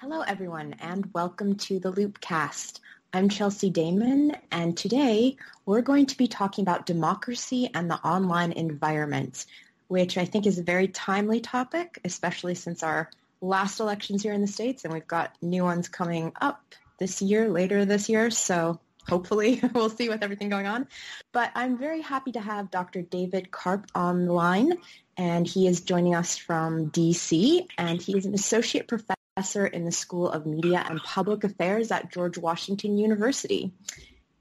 Hello, everyone, and welcome to the Loopcast. I'm Chelsea Daymon, and today we're going to be talking about democracy and the online environment, which I think is a very timely topic, especially since our last elections here in the States, and we've got new ones coming up this year, later this year, so hopefully we'll see with everything going on. But I'm very happy to have Dr. David Karpf online, and he is joining us from DC, and he is an associate professor professor in the School of Media and Public Affairs at George Washington University.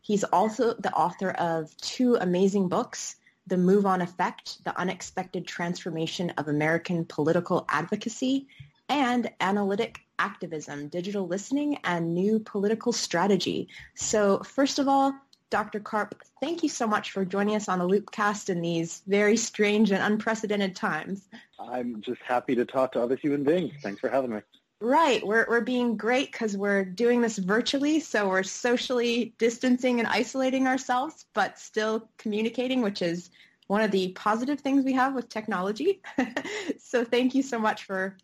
He's also the author of two amazing books, The MoveOn Effect, The Unexpected Transformation of American Political Advocacy, and Analytic Activism, Digital Listening, and New Political Strategy. So first of all, Dr. Karpf, thank you so much for joining us on the Loopcast in these very strange and unprecedented times. I'm just happy to talk to other human beings. Thanks for having me. Right. We're, we're being great because we're doing this virtually. So we're socially distancing and isolating ourselves, but still communicating, which is one of the positive things we have with technology. so thank you so much for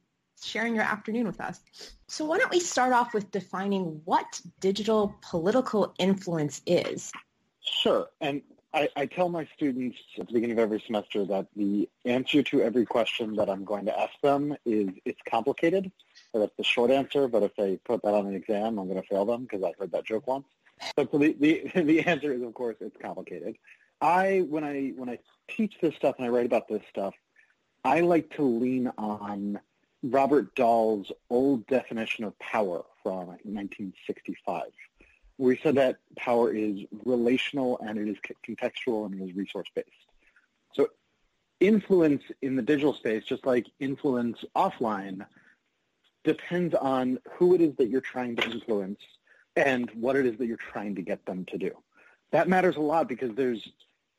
sharing your afternoon with us. So why don't we start off with defining what digital political influence is? Sure. And I, I, tell my students at the beginning of every semester that the answer to every question that I'm going to ask them is it's complicated. So that's the short answer, but if they put that on an exam, I'm going to fail them because I heard that joke once. So, so the, the, the answer is, of course, it's complicated. I when I when I teach this stuff and I write about this stuff, I like to lean on Robert Dahl's old definition of power from 1965 we said that power is relational and it is contextual and it is resource-based. So influence in the digital space, just like influence offline, depends on who it is that you're trying to influence and what it is that you're trying to get them to do. That matters a lot because there's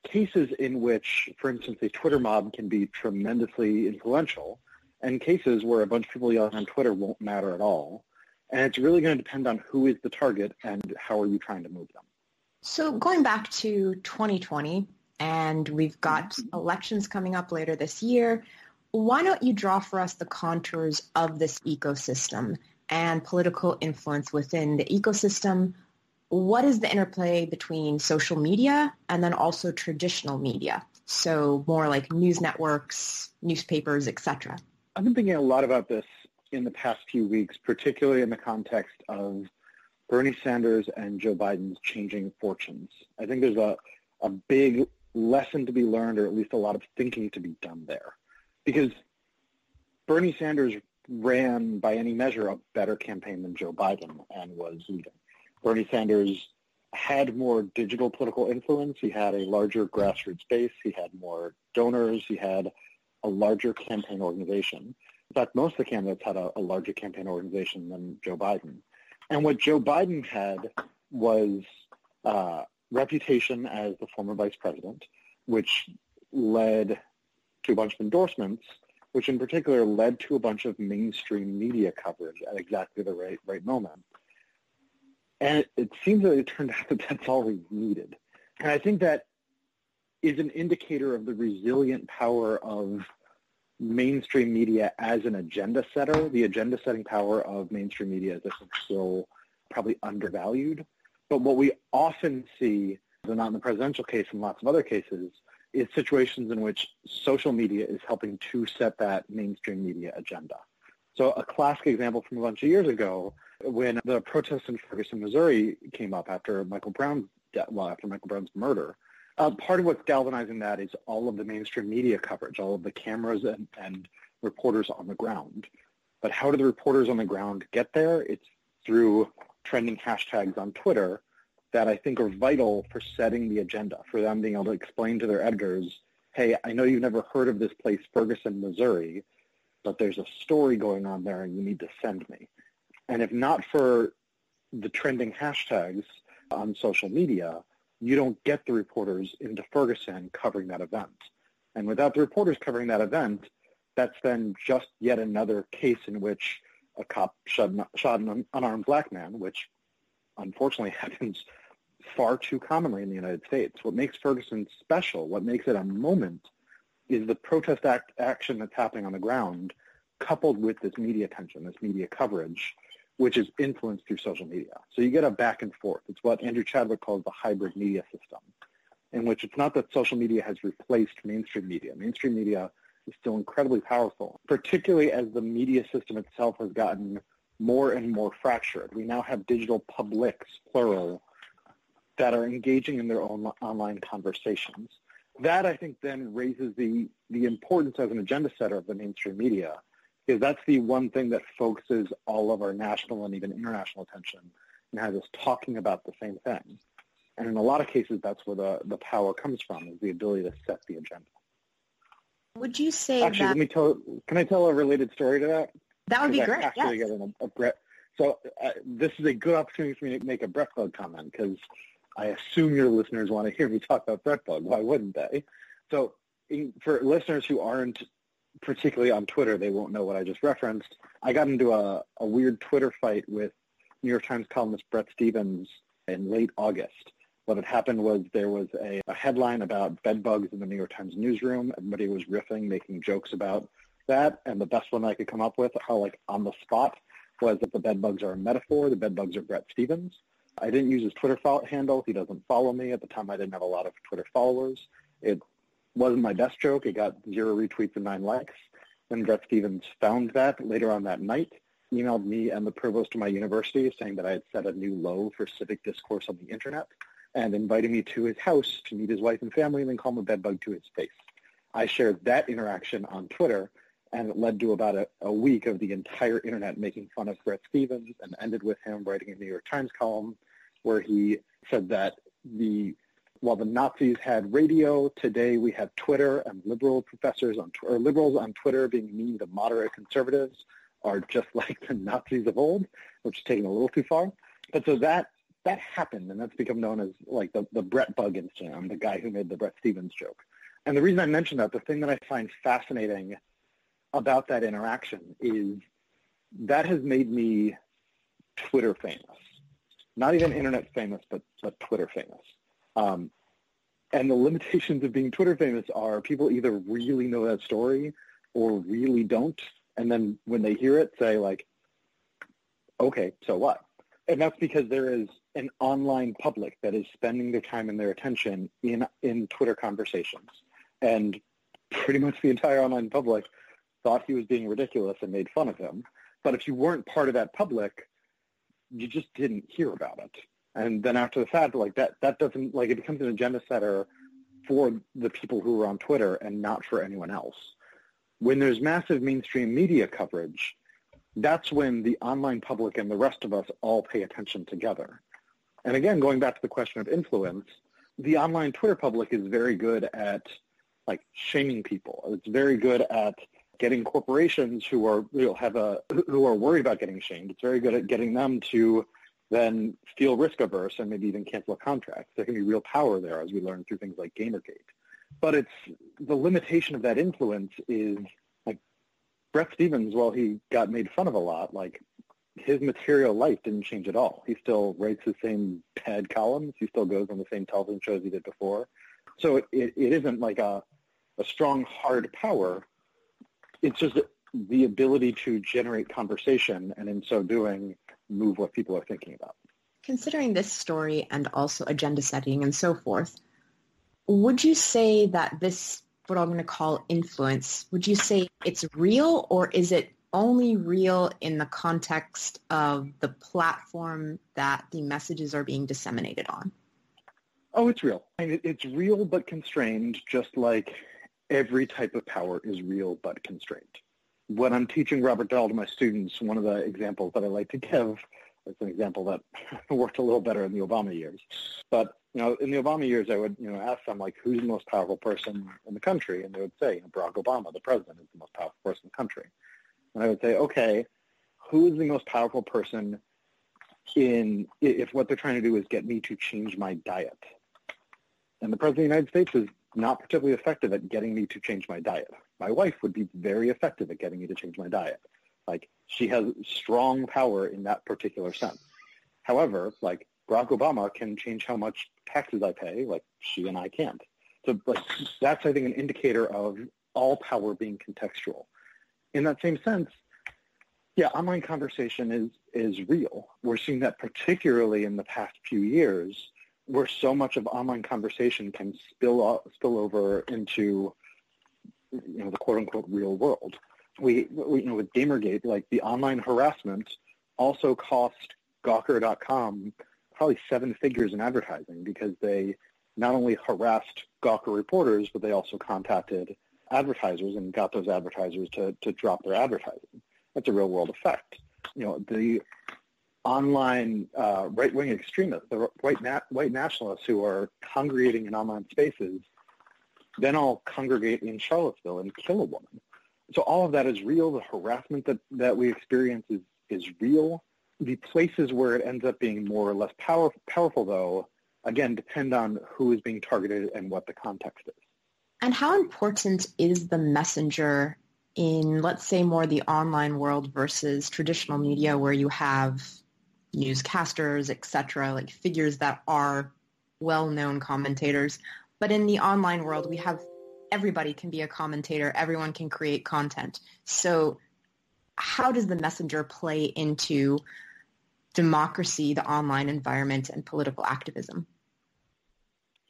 cases in which, for instance, a Twitter mob can be tremendously influential and cases where a bunch of people yelling on Twitter won't matter at all. And it's really going to depend on who is the target and how are you trying to move them. So going back to 2020, and we've got mm-hmm. elections coming up later this year, why don't you draw for us the contours of this ecosystem and political influence within the ecosystem? What is the interplay between social media and then also traditional media? So more like news networks, newspapers, etc. I've been thinking a lot about this in the past few weeks, particularly in the context of Bernie Sanders and Joe Biden's changing fortunes. I think there's a, a big lesson to be learned, or at least a lot of thinking to be done there. Because Bernie Sanders ran, by any measure, a better campaign than Joe Biden and was leading. Bernie Sanders had more digital political influence. He had a larger grassroots base. He had more donors. He had a larger campaign organization. In fact, most of the candidates had a, a larger campaign organization than Joe Biden. And what Joe Biden had was uh, reputation as the former vice president, which led to a bunch of endorsements, which in particular led to a bunch of mainstream media coverage at exactly the right, right moment. And it, seems that it turned out that that's all we needed. And I think that is an indicator of the resilient power of mainstream media as an agenda setter. The agenda setting power of mainstream media is still probably undervalued. But what we often see, though not in the presidential case and lots of other cases, is situations in which social media is helping to set that mainstream media agenda. So a classic example from a bunch of years ago, when the protests in Ferguson, Missouri came up after Michael Brown's well, after Michael Brown's murder, uh, part of what's galvanizing that is all of the mainstream media coverage, all of the cameras and, and reporters on the ground. But how do the reporters on the ground get there? It's through trending hashtags on Twitter that I think are vital for setting the agenda, for them being able to explain to their editors, hey, I know you've never heard of this place, Ferguson, Missouri, but there's a story going on there and you need to send me. And if not for the trending hashtags on social media, you don't get the reporters into Ferguson covering that event. And without the reporters covering that event, that's then just yet another case in which a cop shot an, unarmed black man, which unfortunately happens far too commonly in the United States. What makes Ferguson special, what makes it a moment, is the protest act action that's happening on the ground, coupled with this media attention, this media coverage, which is influenced through social media. So you get a back and forth. It's what Andrew Chadwick calls the hybrid media system, in which it's not that social media has replaced mainstream media. Mainstream media is still incredibly powerful, particularly as the media system itself has gotten more and more fractured. We now have digital publics, plural, that are engaging in their own online conversations. That, I think, then raises the, the importance as an agenda setter of the mainstream media, because that's the one thing that focuses all of our national and even international attention and has us talking about the same thing. And in a lot of cases, that's where the, the power comes from, is the ability to set the agenda. Would you say Actually, that... let me tell, can I tell a related story to that? That would be I great, have yes. to get in a, a Brett. So uh, this is a good opportunity for me to make a Brett bug comment because I assume your listeners want to hear me talk about Brett bug. Why wouldn't they? So for listeners who aren't particularly on Twitter, they won't know what I just referenced. I got into a, a weird Twitter fight with New York Times columnist Bret Stephens in late August. What had happened was there was a, a headline about bed bugs in the New York Times newsroom. Everybody was riffing, making jokes about that, and the best one I could come up with, how like on the spot, was that the bed bugs are a metaphor. The bed bugs are Bret Stephens. I didn't use his Twitter handle. He doesn't follow me. At the time, I didn't have a lot of Twitter followers. It wasn't my best joke. It got zero retweets and nine likes. Then Bret Stephens found that later on that night, emailed me and the provost of my university saying that I had set a new low for civic discourse on the internet and invited me to his house to meet his wife and family and then call him a bedbug to his face. I shared that interaction on Twitter and it led to about a, a, week of the entire internet making fun of Bret Stephens and ended with him writing a New York Times column where he said that the while the Nazis had radio, today we have Twitter and liberal professors on or liberals on Twitter being mean to moderate conservatives are just like the Nazis of old, which is taking a little too far. But so that that happened, and that's become known as like the, the Brett Bug incident. The guy who made the Bret Stephens joke. And the reason I mention that, the thing that I find fascinating about that interaction is that has made me Twitter famous. Not even internet famous, but, but Twitter famous. Um, and the limitations of being Twitter famous are people either really know that story or really don't. And then when they hear it, say like, okay, so what? And that's because there is an online public that is spending their time and their attention in, in Twitter conversations. And pretty much the entire online public thought he was being ridiculous and made fun of him. But if you weren't part of that public, you just didn't hear about it. And then after the fact, like that, that doesn't like it becomes an agenda setter for the people who are on Twitter and not for anyone else. When there's massive mainstream media coverage, that's when the online public and the rest of us all pay attention together. And again, going back to the question of influence, the online Twitter public is very good at like shaming people. It's very good at getting corporations who are you know, have a who are worried about getting shamed. It's very good at getting them to then feel risk averse and maybe even cancel a contract. There can be real power there, as we learn through things like GamerGate. But it's the limitation of that influence is like Bret Stephens. while he got made fun of a lot, like his material life didn't change at all. He still writes the same bad columns. He still goes on the same television shows he did before. So it, it isn't like a, a strong hard power it's just the ability to generate conversation and in so doing move what people are thinking about. Considering this story and also agenda setting and so forth, would you say that this, what I'm going to call influence, would you say it's real or is it only real in the context of the platform that the messages are being disseminated on? Oh, it's real. I mean, it's real but constrained, just like every type of power is real but constrained. When I'm teaching Robert Dahl to my students, one of the examples that I like to give is an example that worked a little better in the Obama years. But you know, in the Obama years, I would you know ask them like, who's the most powerful person in the country, and they would say, you know, Barack Obama, the president, is the most powerful person in the country. And I would say, okay, who is the most powerful person in if what they're trying to do is get me to change my diet. And the President of the United States is not particularly effective at getting me to change my diet. My wife would be very effective at getting me to change my diet. Like she has strong power in that particular sense. However, like Barack Obama can change how much taxes I pay, like she and I can't. So like that's I think an indicator of all power being contextual. In that same sense, yeah, online conversation is is real. We're seeing that particularly in the past few years, where so much of online conversation can spill spill over into you know the quote unquote real world. We, we you know with Gamergate, like the online harassment also cost Gawker.com probably seven figures in advertising because they not only harassed Gawker reporters, but they also contacted advertisers and got those advertisers to, to drop their advertising. That's a real world effect. You know, the online uh, right-wing extremists, the white, na- white nationalists who are congregating in online spaces, then all congregate in Charlottesville and kill a woman. So all of that is real. The harassment that, that we experience is, is real. The places where it ends up being more or less power, powerful, though, again, depend on who is being targeted and what the context is. And how important is the messenger in, let's say, more the online world versus traditional media where you have newscasters, etc., like figures that are well-known commentators. But in the online world, we have everybody can be a commentator. Everyone can create content. So how does the messenger play into democracy, the online environment, and political activism?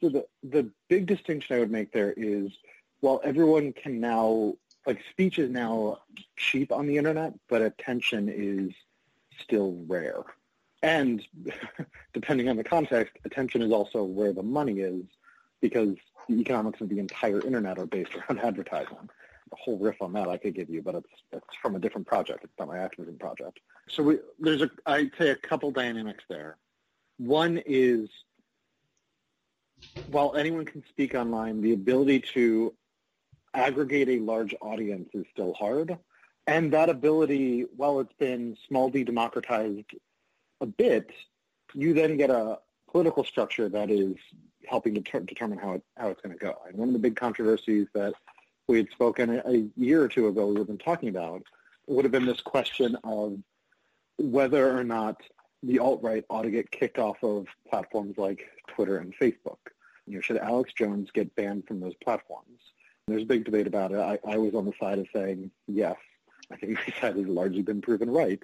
So the, the big distinction I would make there is while everyone can now, like speech is now cheap on the internet, but attention is still rare. And depending on the context, attention is also where the money is because the economics of the entire internet are based around advertising. A whole riff on that I could give you, but it's, it's from a different project. It's not my activism project. So we, there's a, I'd say a couple dynamics there. One is while anyone can speak online, the ability to aggregate a large audience is still hard. And that ability, while it's been small d democratized a bit, you then get a political structure that is helping to ter- determine how, it, how it's going to go. And one of the big controversies that we had spoken a, a year or two ago we have been talking about would have been this question of whether or not the alt-right ought to get kicked off of platforms like Twitter and Facebook. You know, should Alex Jones get banned from those platforms? There's a big debate about it. I, I was on the side of saying yes. I think my side has largely been proven right.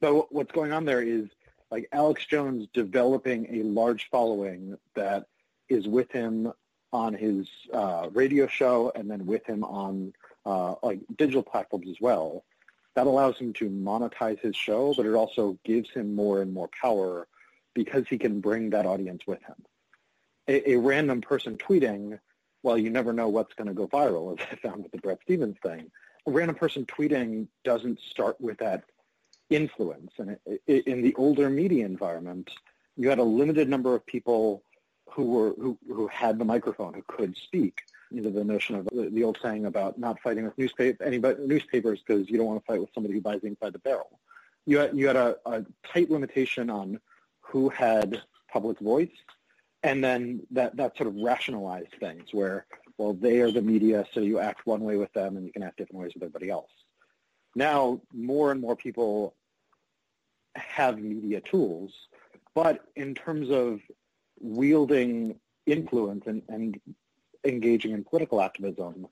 But what's going on there is like Alex Jones developing a large following that is with him on his uh, radio show and then with him on uh, like digital platforms as well. That allows him to monetize his show, but it also gives him more and more power because he can bring that audience with him a, a random person tweeting, well, you never know what's going to go viral, as I found with the Bret Stephens thing. A random person tweeting doesn't start with that influence. And in the older media environment, you had a limited number of people who were who, who had the microphone, who could speak. You know, the notion of the, the old saying about not fighting with newspaper, anybody, newspapers because you don't want to fight with somebody who buys inside the barrel. You had, you had a, a tight limitation on who had public voice and then that that sort of rationalized things where well they are the media so you act one way with them and you can act different ways with everybody else now more and more people have media tools but in terms of wielding influence and, and engaging in political activism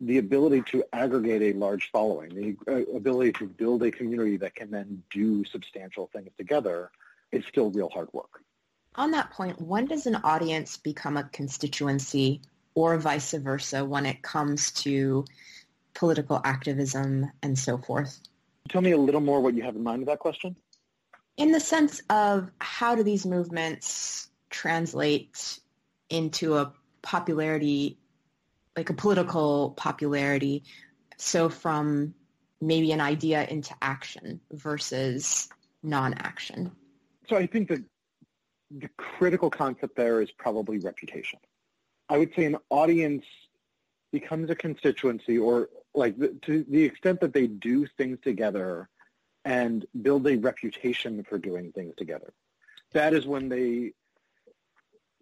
the ability to aggregate a large following the uh, ability to build a community that can then do substantial things together is still real hard work. On that point, when does an audience become a constituency or vice versa when it comes to political activism and so forth? Tell me a little more what you have in mind with that question. In the sense of how do these movements translate into a popularity, like a political popularity, so from maybe an idea into action versus non-action? So I think that the critical concept there is probably reputation. I would say an audience becomes a constituency or like to the extent that they do things together and build a reputation for doing things together. That is when they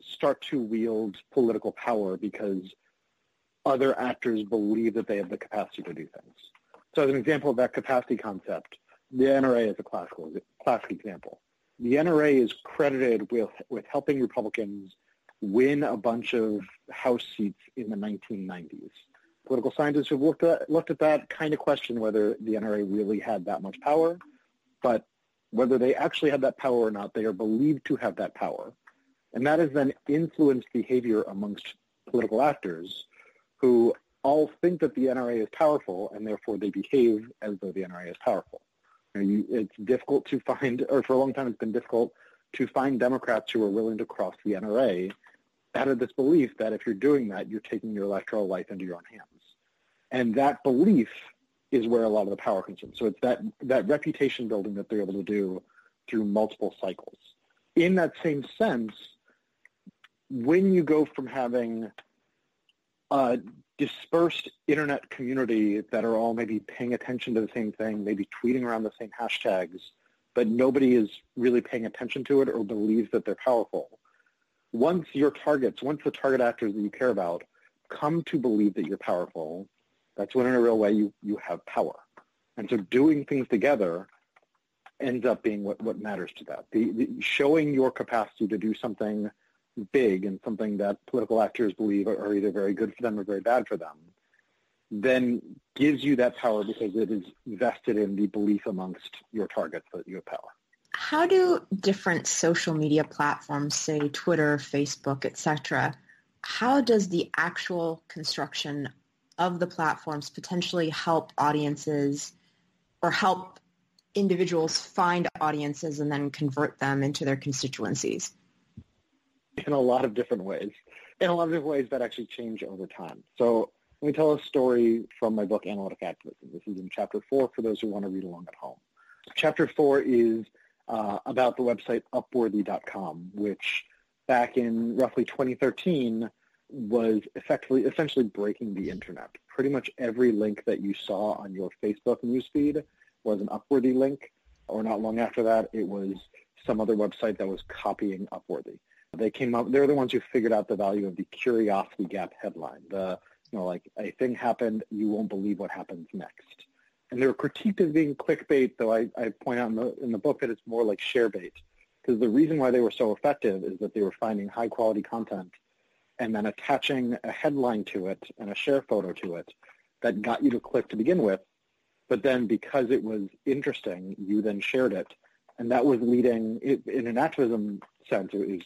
start to wield political power because other actors believe that they have the capacity to do things. So as an example of that capacity concept, the NRA is a classical classic example. The NRA is credited with, with helping Republicans win a bunch of House seats in the 1990s. Political scientists who've looked at, looked at that kind of question whether the NRA really had that much power, but whether they actually had that power or not, they are believed to have that power. And that has then influenced behavior amongst political actors who all think that the NRA is powerful and therefore they behave as though the NRA is powerful. You know, you, it's difficult to find, or for a long time it's been difficult to find Democrats who are willing to cross the NRA out of this belief that if you're doing that, you're taking your electoral life into your own hands. And that belief is where a lot of the power comes from. So it's that, that reputation building that they're able to do through multiple cycles. In that same sense, when you go from having a dispersed internet community that are all maybe paying attention to the same thing, maybe tweeting around the same hashtags, but nobody is really paying attention to it or believes that they're powerful. Once your targets, once the target actors that you care about come to believe that you're powerful, that's when in a real way you, you have power. And so doing things together ends up being what, what matters to that. The, the, showing your capacity to do something big and something that political actors believe are, are either very good for them or very bad for them, then gives you that power because it is vested in the belief amongst your targets that you have power. How do different social media platforms, say Twitter, Facebook, etc., how does the actual construction of the platforms potentially help audiences or help individuals find audiences and then convert them into their constituencies? In a lot of different ways. In a lot of different ways that actually change over time. So let me tell a story from my book, Analytic Activism. This is in chapter four for those who want to read along at home. Chapter four is uh, about the website Upworthy.com, which back in roughly 2013 was effectively essentially breaking the internet. Pretty much every link that you saw on your Facebook newsfeed was an Upworthy link, or not long after that, it was some other website that was copying Upworthy. They came up. They're the ones who figured out the value of the curiosity gap headline. The you know, like a thing happened, you won't believe what happens next. And they were critiqued as being clickbait, though I, I point out in the, in the book that it's more like sharebait. Because the reason why they were so effective is that they were finding high quality content and then attaching a headline to it and a share photo to it that got you to click to begin with. But then because it was interesting, you then shared it. And that was leading, it, in an activism sense, it was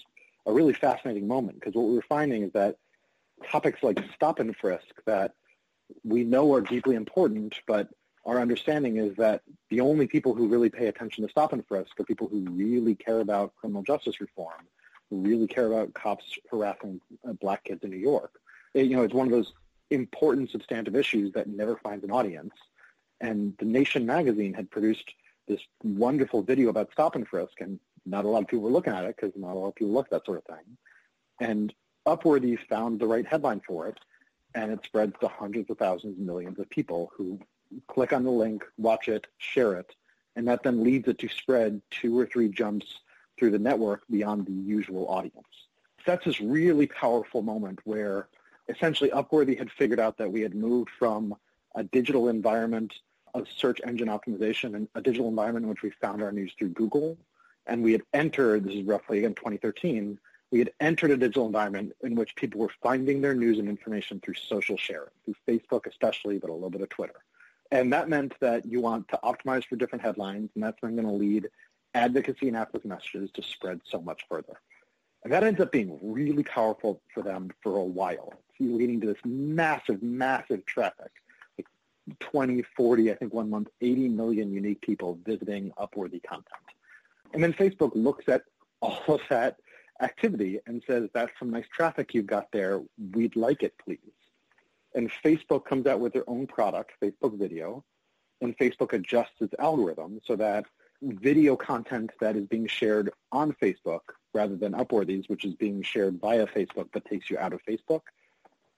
a really fascinating moment because what we were finding is that topics like stop and frisk that we know are deeply important, but our understanding is that the only people who really pay attention to stop and frisk are people who really care about criminal justice reform who really care about cops harassing uh, black kids in New York. It, you know, it's one of those important substantive issues that never finds an audience. And the Nation magazine had produced this wonderful video about stop and frisk, and not a lot of people were looking at it because not a lot of people look at that sort of thing. And Upworthy found the right headline for it, and it spreads to hundreds of thousands, millions of people who click on the link, watch it, share it, and that then leads it to spread two or three jumps through the network beyond the usual audience. So that's this really powerful moment where essentially Upworthy had figured out that we had moved from a digital environment of search engine optimization and a digital environment in which we found our news through Google. And we had entered, this is roughly again 2013, we had entered a digital environment in which people were finding their news and information through social sharing, through Facebook especially, but a little bit of Twitter. And that meant that you want to optimize for different headlines, and that's then going to lead advocacy and affluent messages to spread so much further. And that ends up being really powerful for them for a while, leading to this massive, massive traffic, like 20, 40, I think one month, 80 million unique people visiting Upworthy content. And then Facebook looks at all of that activity and says, that's some nice traffic you've got there. We'd like it, please. And Facebook comes out with their own product, Facebook Video, and Facebook adjusts its algorithm so that video content that is being shared on Facebook rather than Upworthy's, which is being shared via Facebook but takes you out of Facebook,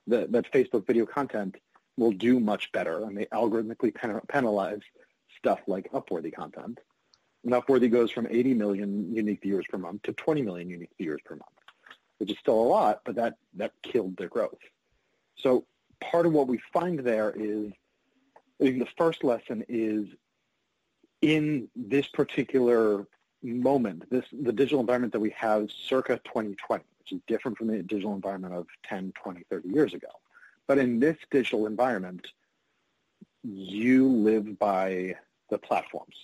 that Facebook video content will do much better and they algorithmically penalize stuff like Upworthy content. And Upworthy goes from 80 million unique viewers per month to 20 million unique viewers per month, which is still a lot, but that, that killed their growth. So part of what we find there is, I the first lesson is in this particular moment, this the digital environment that we have circa 2020, which is different from the digital environment of 10, 20, 30 years ago. But in this digital environment, you live by the platforms.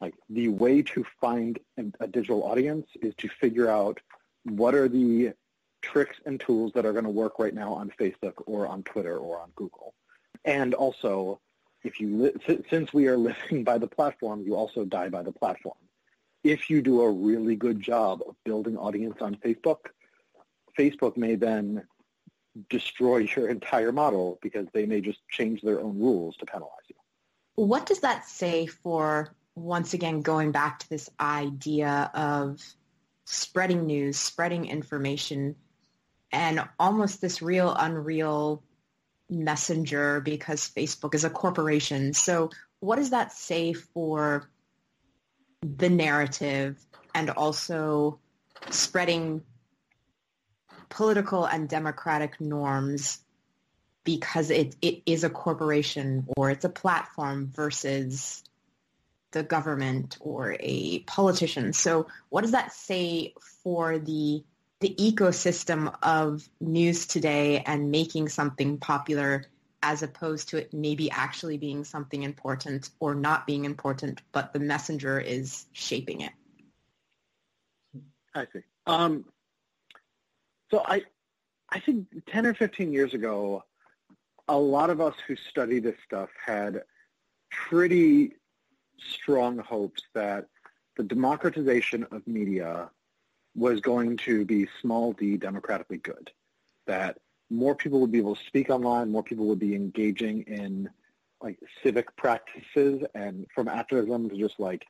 Like the way to find a digital audience is to figure out what are the tricks and tools that are going to work right now on Facebook or on Twitter or on Google. And also, if you li- since we are living by the platform, you also die by the platform. If you do a really good job of building audience on Facebook, Facebook may then destroy your entire model because they may just change their own rules to penalize you. What does that say for, once again, going back to this idea of spreading news, spreading information, and almost this real unreal messenger because Facebook is a corporation. So what does that say for the narrative and also spreading political and democratic norms because it, it is a corporation or it's a platform versus the government or a politician. So what does that say for the the ecosystem of news today and making something popular as opposed to it maybe actually being something important or not being important, but the messenger is shaping it? I see. Um, so I, I think 10 or 15 years ago, a lot of us who study this stuff had pretty strong hopes that the democratization of media was going to be small d democratically good, that more people would be able to speak online, more people would be engaging in like civic practices and from activism to just like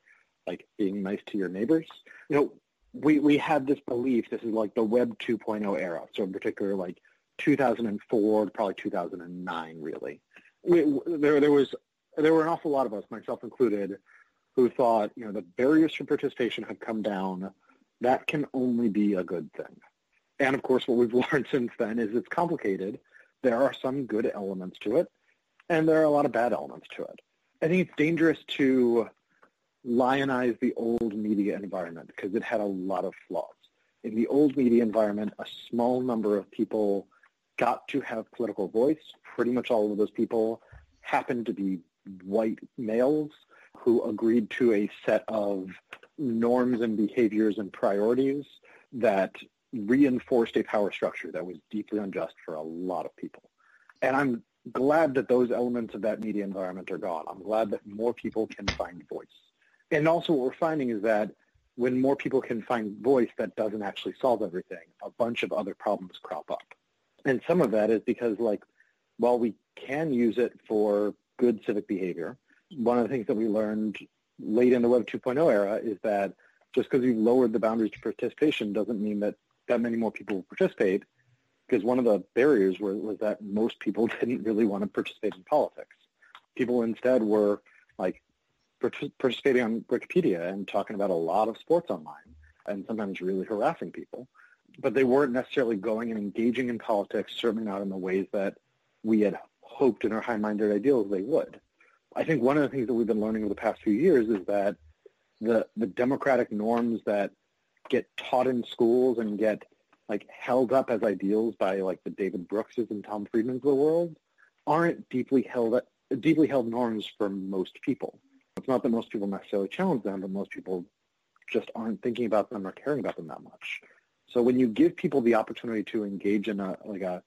like being nice to your neighbors. You know, we, we had this belief, this is like the Web 2.0 era, so in particular like 2004 probably 2009 really. We, there, there, was, there were an awful lot of us, myself included, who thought, you know, the barriers for participation had come down. That can only be a good thing. And of course, what we've learned since then is it's complicated. There are some good elements to it, and there are a lot of bad elements to it. I think it's dangerous to lionize the old media environment because it had a lot of flaws. In the old media environment, a small number of people got to have political voice. Pretty much all of those people happened to be white males who agreed to a set of norms and behaviors and priorities that reinforced a power structure that was deeply unjust for a lot of people. And I'm glad that those elements of that media environment are gone. I'm glad that more people can find voice. And also what we're finding is that when more people can find voice, that doesn't actually solve everything. A bunch of other problems crop up. And some of that is because, like, while we can use it for good civic behavior, one of the things that we learned late in the Web 2.0 era is that just because you've lowered the boundaries to participation doesn't mean that that many more people will participate because one of the barriers was that most people didn't really want to participate in politics. People instead were like participating on Wikipedia and talking about a lot of sports online and sometimes really harassing people. But they weren't necessarily going and engaging in politics, certainly not in the ways that we had hoped in our high-minded ideals they would. I think one of the things that we've been learning over the past few years is that the, the democratic norms that get taught in schools and get like held up as ideals by like the David Brookses and Tom Friedmans of the world aren't deeply held deeply held norms for most people. It's not that most people necessarily challenge them, but most people just aren't thinking about them or caring about them that much. So when you give people the opportunity to engage in a like a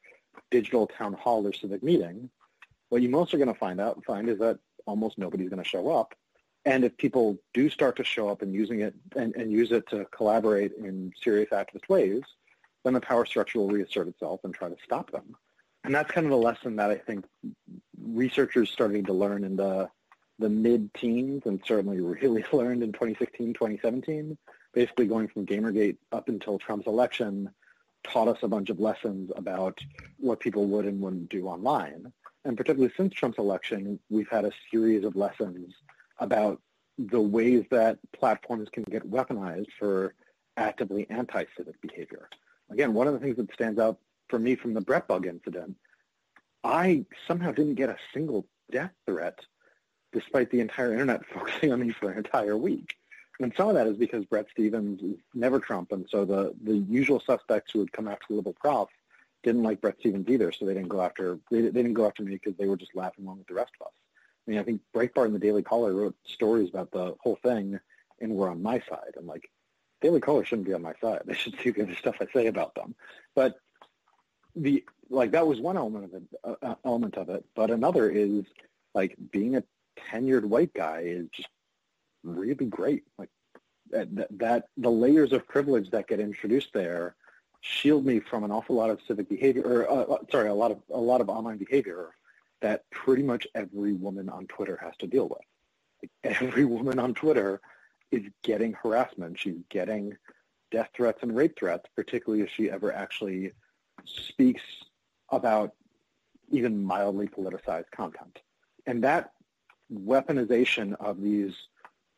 digital town hall or civic meeting, what you most are going to find out find is that almost nobody's going to show up. And if people do start to show up and using it and, and use it to collaborate in serious activist ways, then the power structure will reassert itself and try to stop them. And that's kind of the lesson that I think researchers starting to learn in the the mid-teens and certainly really learned in 2016, 2017, basically going from Gamergate up until Trump's election taught us a bunch of lessons about what people would and wouldn't do online. And particularly since Trump's election, we've had a series of lessons about the ways that platforms can get weaponized for actively anti-civic behavior. Again, one of the things that stands out for me from the Brett BrettBug incident, I somehow didn't get a single death threat despite the entire internet focusing on me for an entire week. And some of that is because Bret Stephens is never Trump, and so the, the usual suspects who would come after liberal prof didn't like Bret Stephens either, so they didn't go after they, they didn't go after me because they were just laughing along with the rest of us. I mean, I think Breitbart and the Daily Caller wrote stories about the whole thing, and were on my side. And like, Daily Caller shouldn't be on my side. They should see the stuff I say about them. But the like that was one element of it, uh, uh element of it. But another is like being a tenured white guy is just really great. Like that, that the layers of privilege that get introduced there shield me from an awful lot of civic behavior, or uh, uh, sorry, a lot of a lot of online behavior that pretty much every woman on Twitter has to deal with. Every woman on Twitter is getting harassment. She's getting death threats and rape threats, particularly if she ever actually speaks about even mildly politicized content. And that weaponization of these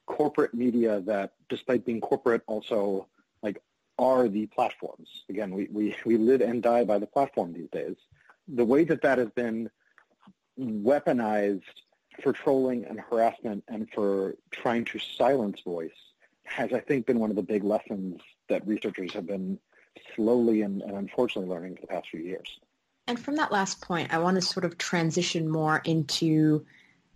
corporate media that, despite being corporate, also like are the platforms. Again, we, we, we live and die by the platform these days. The way that that has been weaponized for trolling and harassment and for trying to silence voice has, I think, been one of the big lessons that researchers have been slowly and, and unfortunately learning for the past few years. And from that last point, I want to sort of transition more into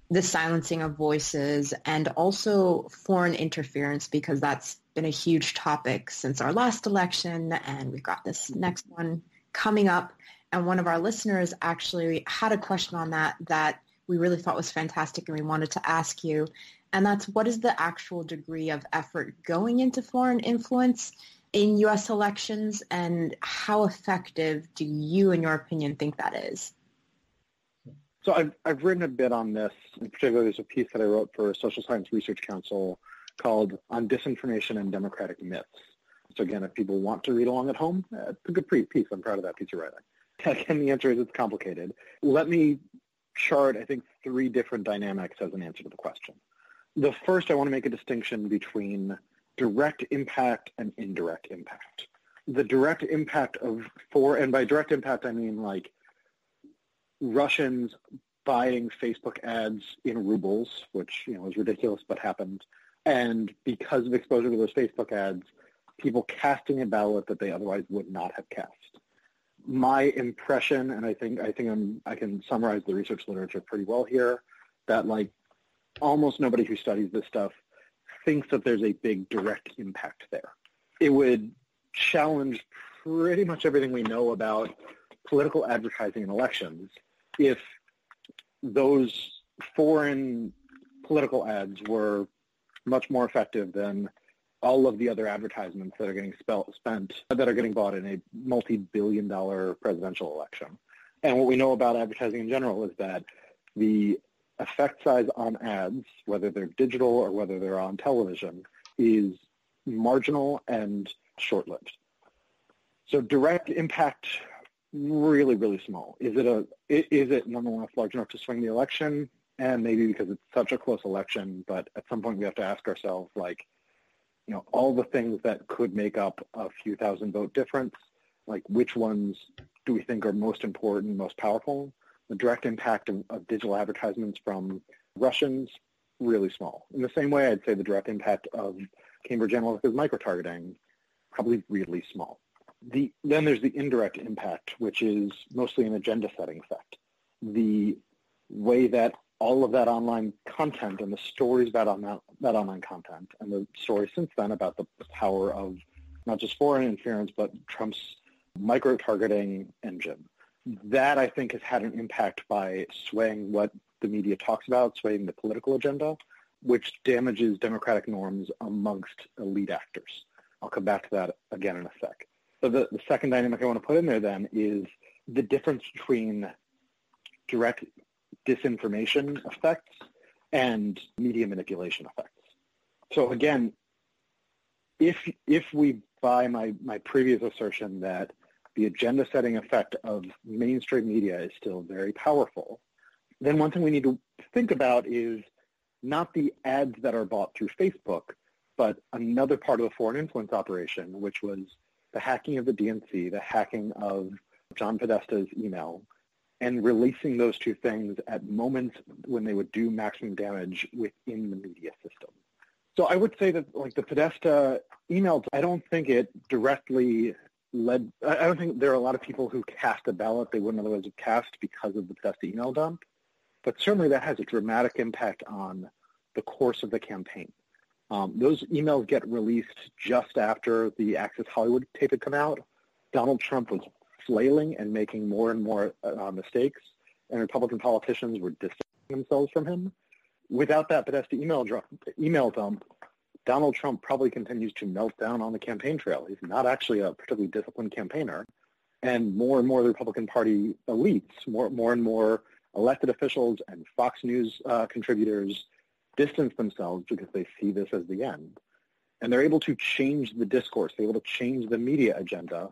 the silencing of voices and also foreign interference because that's been a huge topic since our last election and we've got this next one coming up and one of our listeners actually had a question on that that we really thought was fantastic and we wanted to ask you and that's what is the actual degree of effort going into foreign influence in U.S. elections, and how effective do you, in your opinion, think that is? So I've, I've written a bit on this. In particular, there's a piece that I wrote for Social Science Research Council called On Disinformation and Democratic Myths. So again, if people want to read along at home, it's a good piece. I'm proud of that piece of writing. Again, the answer is it's complicated. Let me chart, I think, three different dynamics as an answer to the question. The first, I want to make a distinction between direct impact and indirect impact. The direct impact of for, and by direct impact I mean like Russians buying Facebook ads in rubles, which you know is ridiculous but happened, and because of exposure to those Facebook ads, people casting a ballot that they otherwise would not have cast. My impression, and I think I think I'm, I can summarize the research literature pretty well here, that like almost nobody who studies this stuff thinks that there's a big direct impact there. It would challenge pretty much everything we know about political advertising in elections if those foreign political ads were much more effective than all of the other advertisements that are getting spent that are getting bought in a multi-billion dollar presidential election. And what we know about advertising in general is that the effect size on ads, whether they're digital or whether they're on television, is marginal and short-lived. So direct impact, really, really small. Is it a is it nonetheless large enough to swing the election? And maybe because it's such a close election, but at some point we have to ask ourselves, like, you know, all the things that could make up a few thousand vote difference, like which ones do we think are most important, most powerful? The direct impact of, of digital advertisements from Russians, really small. In the same way, I'd say the direct impact of Cambridge Analytica's micro-targeting, probably really small. The, then there's the indirect impact, which is mostly an agenda-setting effect. The way that all of that online content and the stories about on that, online content and the stories since then about the power of not just foreign interference, but Trump's micro-targeting engine that I think has had an impact by swaying what the media talks about, swaying the political agenda, which damages democratic norms amongst elite actors. I'll come back to that again in a sec. So the, the second dynamic I want to put in there then is the difference between direct disinformation effects and media manipulation effects. So again, if if we buy my, my previous assertion that the agenda setting effect of mainstream media is still very powerful, then one thing we need to think about is not the ads that are bought through Facebook, but another part of the foreign influence operation, which was the hacking of the DNC, the hacking of John Podesta's email, and releasing those two things at moments when they would do maximum damage within the media system. So I would say that like the Podesta email, I don't think it directly led, I don't think there are a lot of people who cast a ballot they wouldn't otherwise have cast because of the Podesta email dump. But certainly that has a dramatic impact on the course of the campaign. Um, those emails get released just after the Access Hollywood tape had come out. Donald Trump was flailing and making more and more uh, mistakes, and Republican politicians were distancing themselves from him. Without that Podesta email, email dump, Donald Trump probably continues to melt down on the campaign trail. He's not actually a particularly disciplined campaigner. And more and more the Republican Party elites, more, more and more elected officials and Fox News uh, contributors distance themselves because they see this as the end. And they're able to change the discourse. They're able to change the media agenda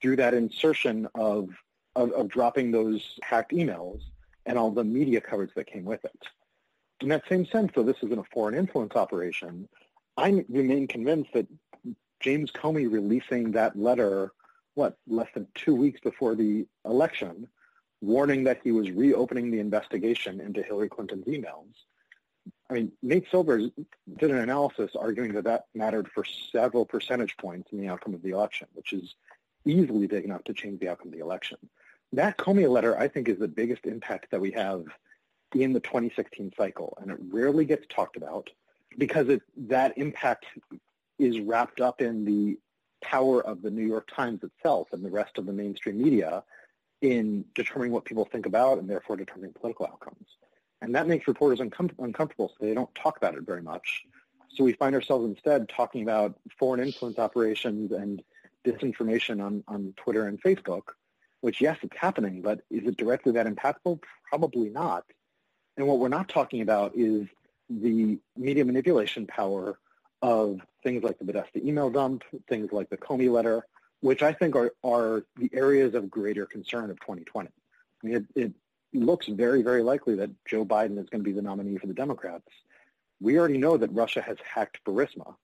through that insertion of, of, of dropping those hacked emails and all the media coverage that came with it. In that same sense, though this isn't a foreign influence operation, I remain convinced that James Comey releasing that letter, what, less than two weeks before the election, warning that he was reopening the investigation into Hillary Clinton's emails. I mean, Nate Silver did an analysis arguing that that mattered for several percentage points in the outcome of the election, which is easily big enough to change the outcome of the election. That Comey letter, I think, is the biggest impact that we have in the 2016 cycle, and it rarely gets talked about because it, that impact is wrapped up in the power of the New York Times itself and the rest of the mainstream media in determining what people think about and therefore determining political outcomes. And that makes reporters uncom- uncomfortable, so they don't talk about it very much. So we find ourselves instead talking about foreign influence operations and disinformation on, on Twitter and Facebook, which, yes, it's happening, but is it directly that impactful? Probably not. And what we're not talking about is the media manipulation power of things like the Podesta email dump, things like the Comey letter, which I think are, are the areas of greater concern of 2020. I mean, it, it looks very, very likely that Joe Biden is going to be the nominee for the Democrats. We already know that Russia has hacked Burisma.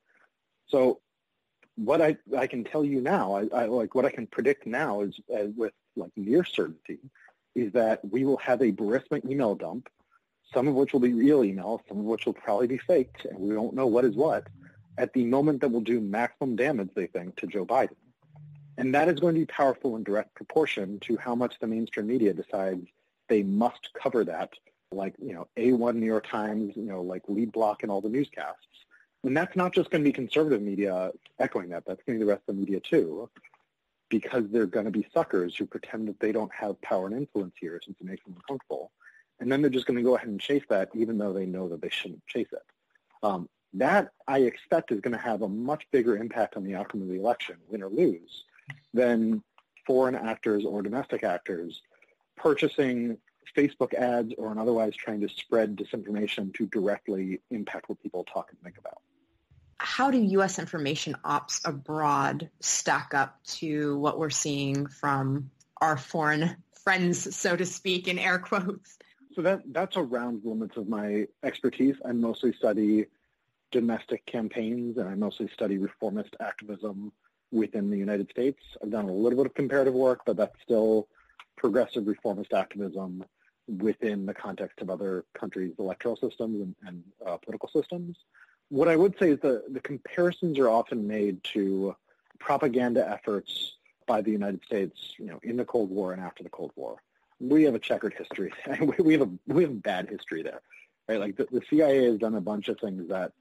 So what I, I can tell you now, I, I like what I can predict now is uh, with like near certainty is that we will have a Burisma email dump some of which will be real emails, some of which will probably be faked, and we don't know what is what, at the moment that will do maximum damage, they think, to Joe Biden. And that is going to be powerful in direct proportion to how much the mainstream media decides they must cover that, like, you know, A1 New York Times, you know, like lead block and all the newscasts. And that's not just going to be conservative media echoing that. That's going to be the rest of the media too, because they're going to be suckers who pretend that they don't have power and influence here since it makes them uncomfortable and then they're just going to go ahead and chase that, even though they know that they shouldn't chase it. Um, that I expect is going to have a much bigger impact on the outcome of the election, win or lose, than foreign actors or domestic actors purchasing Facebook ads or otherwise trying to spread disinformation to directly impact what people talk and think about. How do U.S. information ops abroad stack up to what we're seeing from our foreign friends, so to speak, in air quotes? So that that's around the limits of my expertise. I mostly study domestic campaigns, and I mostly study reformist activism within the United States. I've done a little bit of comparative work, but that's still progressive reformist activism within the context of other countries' electoral systems and, and uh, political systems. What I would say is the, the comparisons are often made to propaganda efforts by the United States, you know, in the Cold War and after the Cold War we have a checkered history. we have a we have a bad history there, right? Like the, the CIA has done a bunch of things that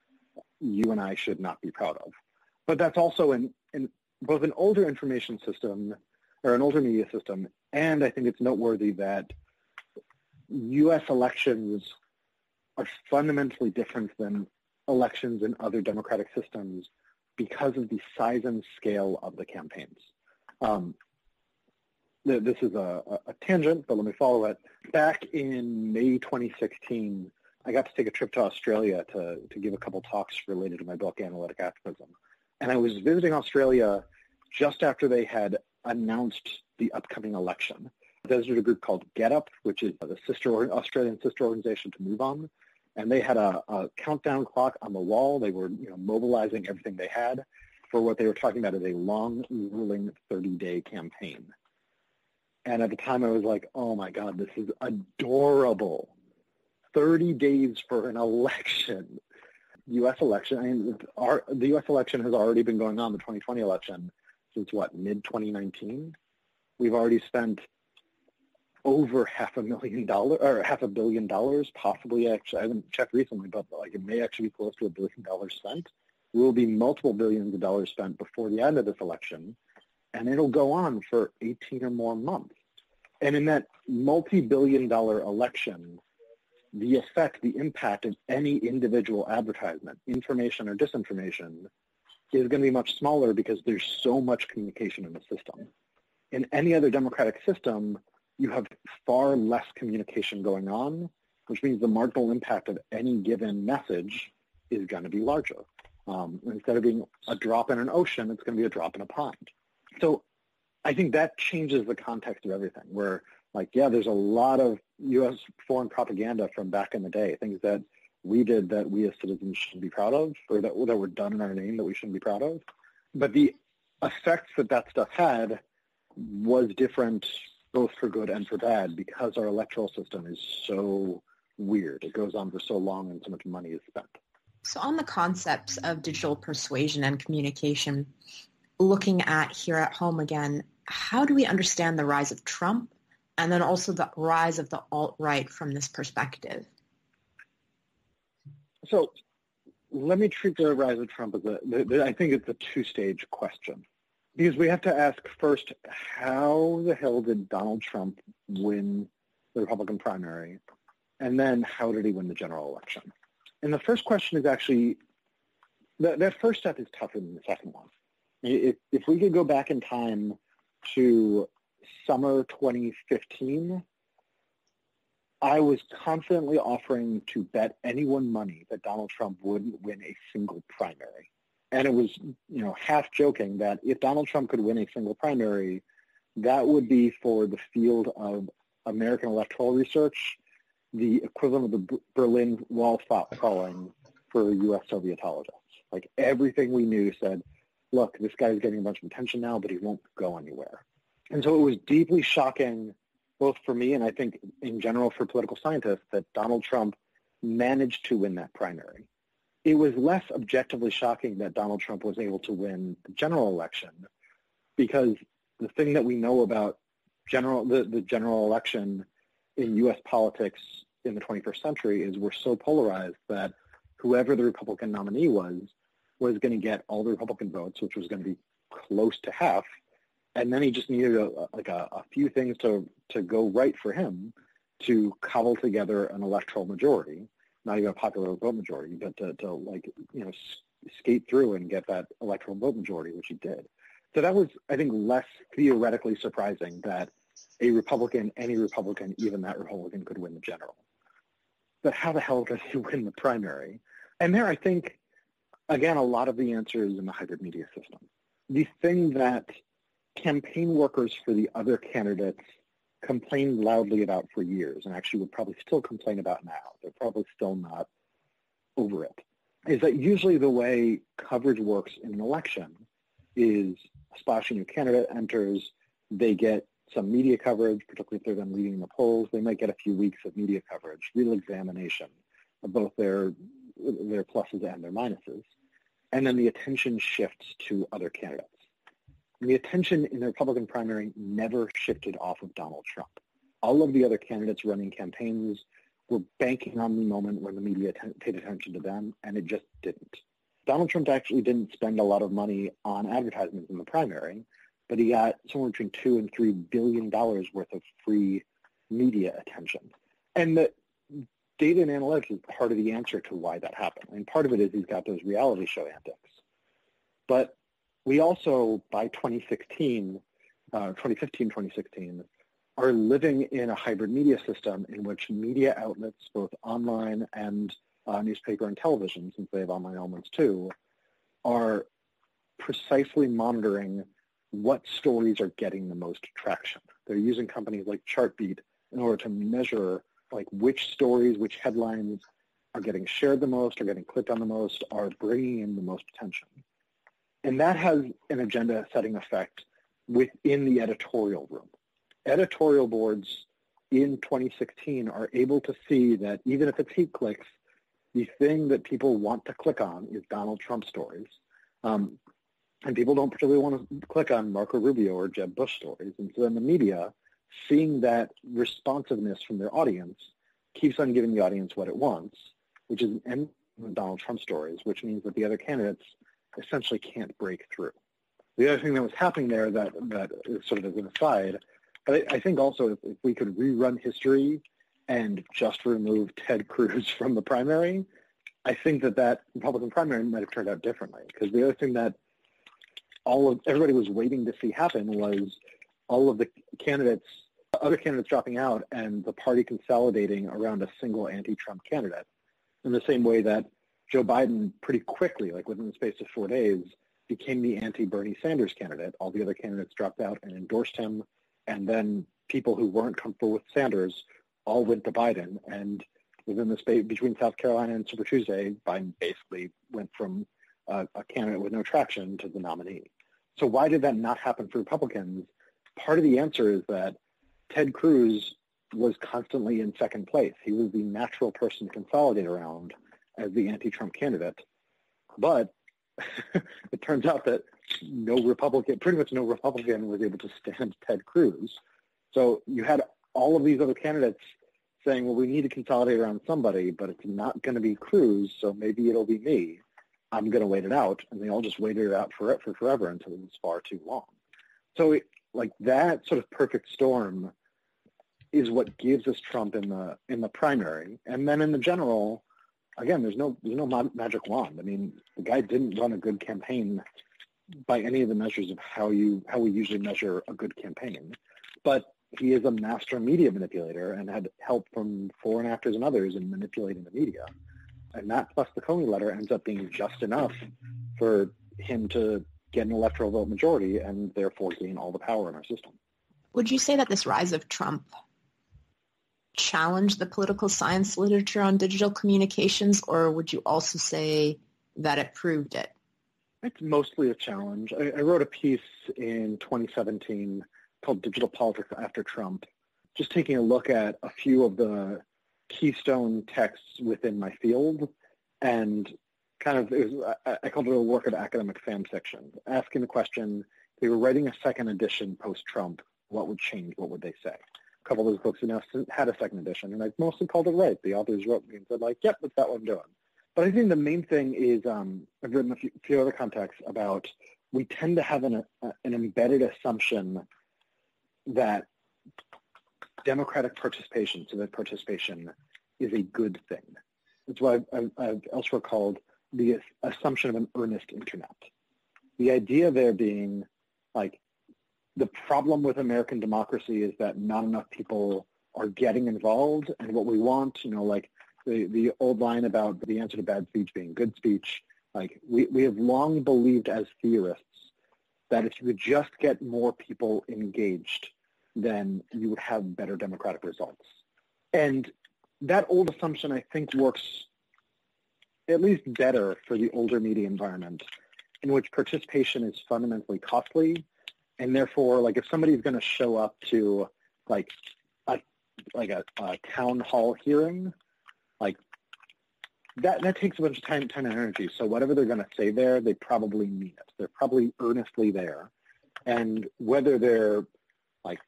you and I should not be proud of. But that's also in, in both an older information system or an older media system, and I think it's noteworthy that U.S. elections are fundamentally different than elections in other democratic systems because of the size and scale of the campaigns. Um, this is a, a, tangent, but let me follow it. Back in May 2016, I got to take a trip to Australia to, to give a couple talks related to my book, Analytic Activism. And I was visiting Australia just after they had announced the upcoming election. Visited a group called GetUp, which is the sister Australian sister organization to MoveOn. And they had a, a countdown clock on the wall. They were you know, mobilizing everything they had for what they were talking about as a long, ruling 30-day campaign. And at the time, I was like, oh my God, this is adorable. 30 days for an election. U.S. election, I mean, our, the U.S. election has already been going on, the 2020 election, since what, mid-2019? We've already spent over half a million dollars, or half a billion dollars, possibly actually, I haven't checked recently, but like it may actually be close to a billion dollars spent. Will be multiple billions of dollars spent before the end of this election and it'll go on for 18 or more months. And in that multi-billion dollar election, the effect, the impact of any individual advertisement, information or disinformation, is going to be much smaller because there's so much communication in the system. In any other democratic system, you have far less communication going on, which means the marginal impact of any given message is going to be larger. Um, instead of being a drop in an ocean, it's going to be a drop in a pond. So I think that changes the context of everything where like, yeah, there's a lot of U.S. foreign propaganda from back in the day, things that we did that we as citizens should be proud of or that, that were done in our name that we shouldn't be proud of. But the effects that that stuff had was different both for good and for bad because our electoral system is so weird. It goes on for so long and so much money is spent. So on the concepts of digital persuasion and communication, looking at here at home again, how do we understand the rise of Trump and then also the rise of the alt-right from this perspective? So let me treat the rise of Trump as a, I think it's a two-stage question. Because we have to ask first, how the hell did Donald Trump win the Republican primary? And then how did he win the general election? And the first question is actually, that, that first step is tougher than the second one. If, if we could go back in time to summer 2015, I was confidently offering to bet anyone money that Donald Trump wouldn't win a single primary. And it was, you know, half joking that if Donald Trump could win a single primary, that would be for the field of American electoral research, the equivalent of the Berlin Wall falling for U.S. Sovietologists. Like everything we knew said look, this guy's getting a bunch of attention now, but he won't go anywhere. And so it was deeply shocking, both for me and I think in general for political scientists, that Donald Trump managed to win that primary. It was less objectively shocking that Donald Trump was able to win the general election because the thing that we know about general the, the general election in U.S. politics in the 21st century is we're so polarized that whoever the Republican nominee was was going to get all the Republican votes, which was going to be close to half, and then he just needed a, like a, a few things to to go right for him to cobble together an electoral majority, not even a popular vote majority, but to, to like you know skate through and get that electoral vote majority, which he did. So that was, I think, less theoretically surprising that a Republican, any Republican, even that Republican, could win the general. But how the hell does he win the primary? And there, I think Again, a lot of the answer is in the hybrid media system. The thing that campaign workers for the other candidates complained loudly about for years, and actually would probably still complain about now, they're probably still not over it, is that usually the way coverage works in an election is a splashy new candidate enters, they get some media coverage, particularly if they're then leading the polls, they might get a few weeks of media coverage, real examination of both their their pluses and their minuses. And then the attention shifts to other candidates. And the attention in the Republican primary never shifted off of Donald Trump. All of the other candidates running campaigns were banking on the moment when the media t- paid attention to them, and it just didn't. Donald Trump actually didn't spend a lot of money on advertisements in the primary, but he got somewhere between two and three billion dollars worth of free media attention. And the, data and analytics is part of the answer to why that happened. And part of it is he's got those reality show antics. But we also, by 2016, uh, 2015, 2016, are living in a hybrid media system in which media outlets, both online and uh, newspaper and television, since they have online elements too, are precisely monitoring what stories are getting the most traction. They're using companies like Chartbeat in order to measure like which stories, which headlines are getting shared the most, are getting clicked on the most, are bringing in the most attention. And that has an agenda setting effect within the editorial room. Editorial boards in 2016 are able to see that even if it's heat clicks, the thing that people want to click on is Donald Trump stories. Um, and people don't particularly want to click on Marco Rubio or Jeb Bush stories. And so then the media, seeing that responsiveness from their audience, keeps on giving the audience what it wants, which is and Donald Trump stories, which means that the other candidates essentially can't break through. The other thing that was happening there that, that is sort of an aside, but I, I think also if, if we could rerun history and just remove Ted Cruz from the primary, I think that that Republican primary might have turned out differently. Because the other thing that all of everybody was waiting to see happen was all of the candidates, other candidates dropping out, and the party consolidating around a single anti-Trump candidate. In the same way that Joe Biden pretty quickly, like within the space of four days, became the anti-Bernie Sanders candidate. All the other candidates dropped out and endorsed him, and then people who weren't comfortable with Sanders all went to Biden. And within the space between South Carolina and Super Tuesday, Biden basically went from uh, a candidate with no traction to the nominee. So why did that not happen for Republicans? Part of the answer is that Ted Cruz was constantly in second place. He was the natural person to consolidate around as the anti-Trump candidate. But it turns out that no Republican, pretty much no Republican was able to stand Ted Cruz. So you had all of these other candidates saying, well, we need to consolidate around somebody, but it's not going to be Cruz, so maybe it'll be me. I'm going to wait it out. And they all just waited it out for, for forever until it was far too long. So it, like that sort of perfect storm is what gives us Trump in the in the primary. And then in the general, again, there's no there's no magic wand. I mean, the guy didn't run a good campaign by any of the measures of how you how we usually measure a good campaign. But he is a master media manipulator and had help from foreign actors and others in manipulating the media. And that plus the Comey letter ends up being just enough for him to get an electoral vote majority and therefore gain all the power in our system. Would you say that this rise of Trump challenged the political science literature on digital communications, or would you also say that it proved it? It's mostly a challenge. I, I wrote a piece in 2017 called Digital Politics After Trump, just taking a look at a few of the keystone texts within my field and kind of, it was, I, I called it a work of academic fan fiction, asking the question, if they were writing a second edition post-Trump, what would change? What would they say? Couple of those books have now had a second edition, and I've mostly called it right. The authors wrote me and said, like, yep, that's what I'm doing. But I think the main thing is um, I've written a few, few other contexts about we tend to have an, an embedded assumption that democratic participation, civic participation, is a good thing. It's what I've, I've elsewhere called the assumption of an earnest internet. The idea there being like the problem with American democracy is that not enough people are getting involved and what we want, you know, like the, the old line about the answer to bad speech being good speech, like we, we have long believed as theorists that if you could just get more people engaged, then you would have better democratic results. And that old assumption, I think, works at least better for the older media environment in which participation is fundamentally costly. And therefore, like if somebody's going to show up to like a, like a, a town hall hearing, like that, that takes a bunch of time, time and energy. So whatever they're going to say there, they probably mean it. They're probably earnestly there. And whether they're like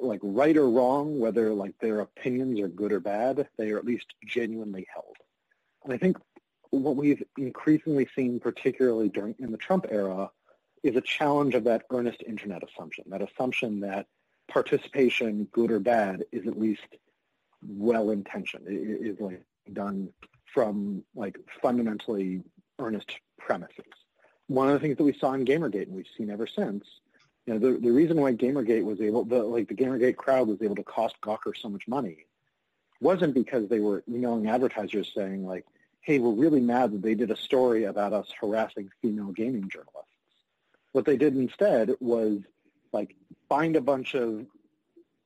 like right or wrong, whether like their opinions are good or bad, they are at least genuinely held. And I think what we've increasingly seen, particularly during in the Trump era, is a challenge of that earnest internet assumption, that assumption that participation, good or bad, is at least well-intentioned, is like done from like fundamentally earnest premises. One of the things that we saw in Gamergate and we've seen ever since you know, the, the reason why Gamergate was able, the, like the Gamergate crowd was able to cost Gawker so much money wasn't because they were emailing advertisers saying like, hey, we're really mad that they did a story about us harassing female gaming journalists. What they did instead was like find a bunch of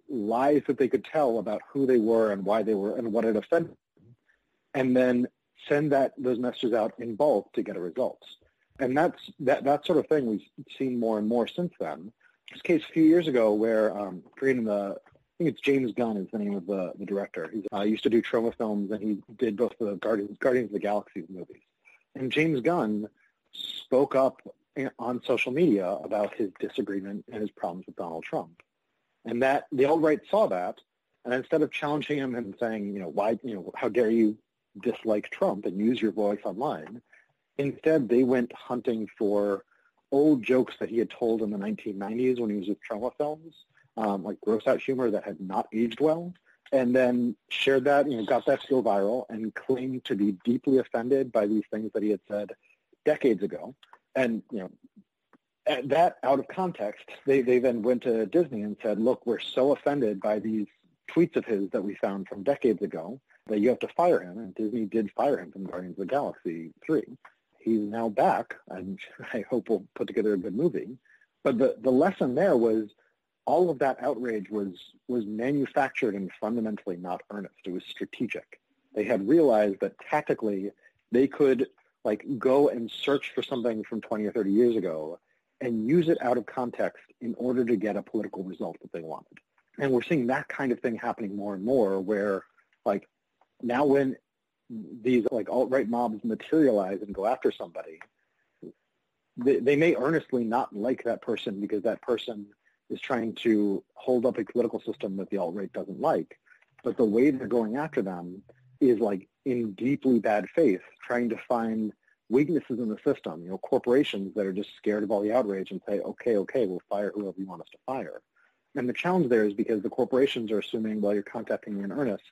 lies that they could tell about who they were and why they were and what had offended and then send that those messages out in bulk to get a result. And that's that that sort of thing we've seen more and more since then. This case a few years ago where um, creating the I think it's James Gunn is the name of the, the director. He uh, used to do Troma films, and he did both the Guardians, Guardians of the Galaxy movies. And James Gunn spoke up on social media about his disagreement and his problems with Donald Trump. And that the alt-right saw that, and instead of challenging him and saying, you know, why, you know, how dare you dislike Trump and use your voice online, instead they went hunting for old jokes that he had told in the 1990s when he was with Troma films um, like gross out humor that had not aged well, and then shared that, you know, got that to go viral and claimed to be deeply offended by these things that he had said decades ago. And, you know, that out of context, they, they then went to Disney and said, look, we're so offended by these tweets of his that we found from decades ago that you have to fire him. And Disney did fire him from Guardians of the Galaxy 3. He's now back, and I hope we'll put together a good movie. But the, the lesson there was all of that outrage was was manufactured and fundamentally not earnest. It was strategic. They had realized that tactically they could like go and search for something from 20 or 30 years ago and use it out of context in order to get a political result that they wanted. And we're seeing that kind of thing happening more and more where like now when these like alt-right mobs materialize and go after somebody, they, they may earnestly not like that person because that person is trying to hold up a political system that the alt-right doesn't like. But the way they're going after them is like in deeply bad faith, trying to find weaknesses in the system, you know, corporations that are just scared of all the outrage and say, okay, okay, we'll fire whoever you want us to fire. And the challenge there is because the corporations are assuming, well, you're contacting me in earnest.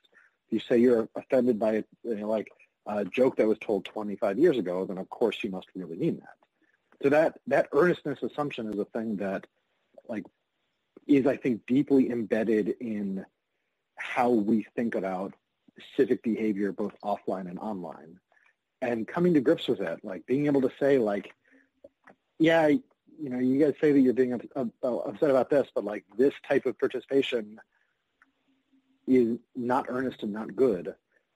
If you say you're offended by you know, like a joke that was told 25 years ago, then of course you must really mean that. So that, that earnestness assumption is a thing that like is, I think, deeply embedded in how we think about civic behavior, both offline and online. And coming to grips with it, like being able to say, like, yeah, you know, you guys say that you're being uh, upset about this, but like this type of participation is not earnest and not good.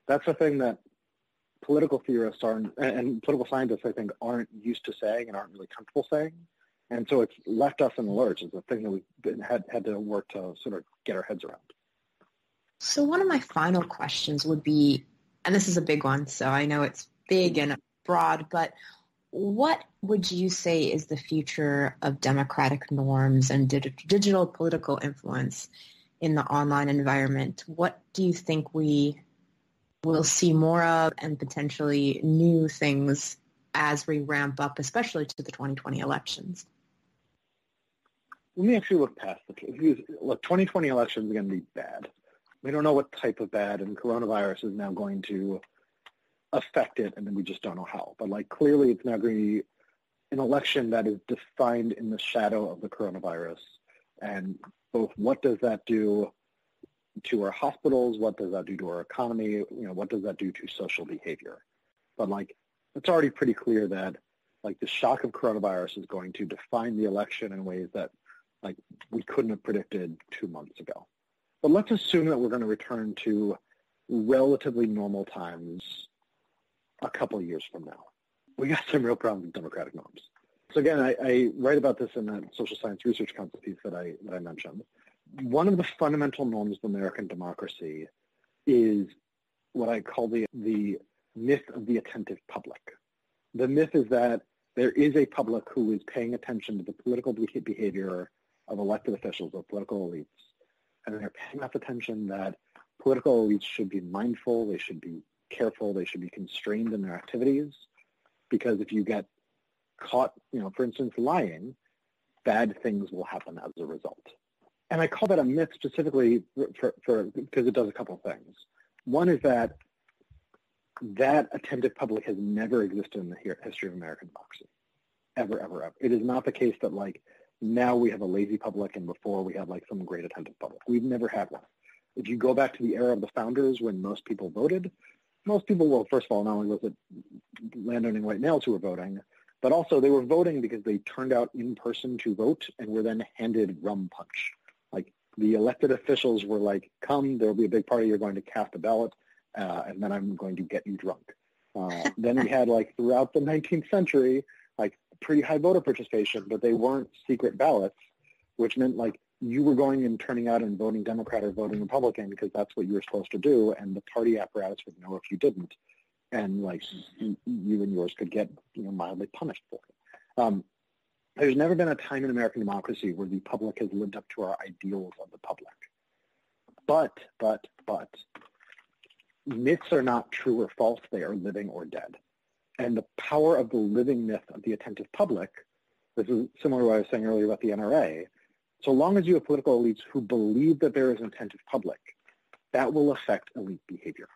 That's a thing that political theorists aren't, and political scientists, I think, aren't used to saying and aren't really comfortable saying. And so it's left us in the lurch. It's a thing that we've been, had, had to work to sort of get our heads around. So one of my final questions would be, and this is a big one, so I know it's big and broad, but what would you say is the future of democratic norms and digital political influence in the online environment? What do you think we will see more of and potentially new things as we ramp up, especially to the 2020 elections? let me actually look past the look. 2020 elections are going to be bad. We don't know what type of bad, and coronavirus is now going to affect it, and then we just don't know how. But like clearly, it's now going to be an election that is defined in the shadow of the coronavirus, and both what does that do to our hospitals? What does that do to our economy? You know, what does that do to social behavior? But like, it's already pretty clear that like the shock of coronavirus is going to define the election in ways that like we couldn't have predicted two months ago. But let's assume that we're going to return to relatively normal times a couple of years from now. We got some real problems with democratic norms. So again, I, I write about this in that social science research council piece that I, that I mentioned. One of the fundamental norms of American democracy is what I call the, the myth of the attentive public. The myth is that there is a public who is paying attention to the political behavior of elected officials or political elites, and they're paying enough attention that political elites should be mindful, they should be careful, they should be constrained in their activities, because if you get caught, you know, for instance, lying, bad things will happen as a result. And I call that a myth specifically for, for because it does a couple of things. One is that that attentive public has never existed in the history of American democracy, ever, ever, ever. It is not the case that like now we have a lazy public and before we had like some great attentive public. We've never had one. If you go back to the era of the founders when most people voted, most people, well, first of all, not only was it landowning white males who were voting, but also they were voting because they turned out in person to vote and were then handed rum punch. Like the elected officials were like, come, there will be a big party, you're going to cast a ballot. uh, and then I'm going to get you drunk. Uh, then we had like throughout the 19th century, pretty high voter participation, but they weren't secret ballots, which meant like you were going and turning out and voting Democrat or voting Republican because that's what you were supposed to do, and the party apparatus would know if you didn't, and like you and yours could get you know mildly punished for it. Um, there's never been a time in American democracy where the public has lived up to our ideals of the public. But, but, but, myths are not true or false. They are living or dead. And the power of the living myth of the attentive public, this is similar to what I was saying earlier about the NRA, so long as you have political elites who believe that there is an attentive public, that will affect elite behavior.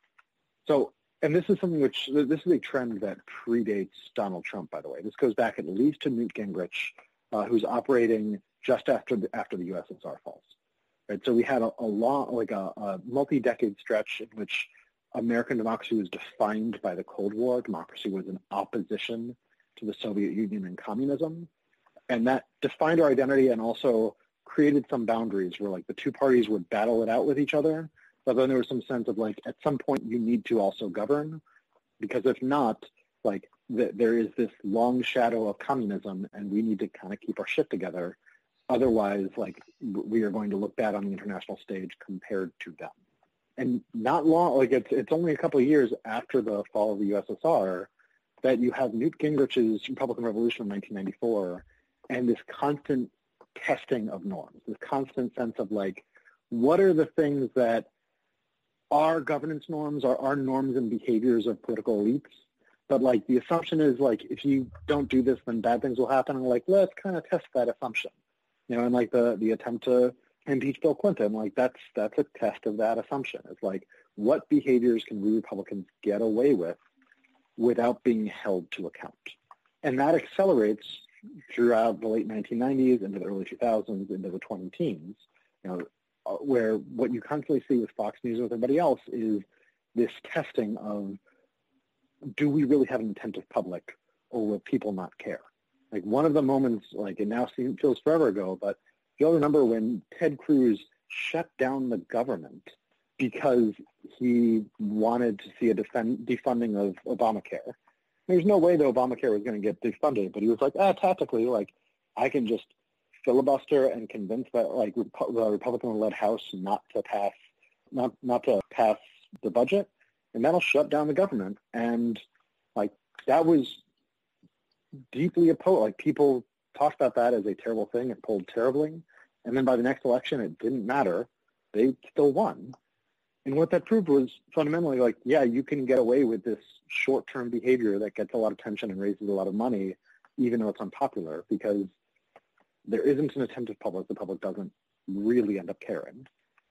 So, and this is something which, this is a trend that predates Donald Trump, by the way. This goes back at least to Newt Gingrich, uh, who's operating just after the, after the USSR falls. Right? So we had a, a long, like a, a multi-decade stretch in which American democracy was defined by the Cold War. Democracy was in opposition to the Soviet Union and communism. And that defined our identity and also created some boundaries where like the two parties would battle it out with each other. But then there was some sense of like at some point you need to also govern because if not, like the, there is this long shadow of communism and we need to kind of keep our shit together. Otherwise, like we are going to look bad on the international stage compared to them. And not long, like it's it's only a couple of years after the fall of the USSR that you have Newt Gingrich's Republican Revolution in 1994 and this constant testing of norms, this constant sense of like, what are the things that are governance norms, are, are norms and behaviors of political elites? But like the assumption is like, if you don't do this, then bad things will happen. And like, let's kind of test that assumption you know, and like the the attempt to impeach Bill Clinton, like that's that's a test of that assumption. It's like what behaviors can we Republicans get away with without being held to account, and that accelerates throughout the late 1990s into the early 2000s into the 20 teens. You know, uh, where what you constantly see with Fox News and with everybody else is this testing of do we really have an attentive public or will people not care? Like one of the moments, like it now seems, feels forever ago, but you'll remember when Ted Cruz shut down the government because he wanted to see a defend, defunding of Obamacare. There's no way that Obamacare was going to get defunded, but he was like, ah, tactically, like I can just filibuster and convince that like the Republican-led House not to pass, not not to pass the budget, and that'll shut down the government. And like that was deeply opposed. Like people talked about that as a terrible thing. It pulled terribly. And then by the next election, it didn't matter. They still won. And what that proved was fundamentally like, yeah, you can get away with this short-term behavior that gets a lot of attention and raises a lot of money, even though it's unpopular, because there isn't an attentive public. The public doesn't really end up caring.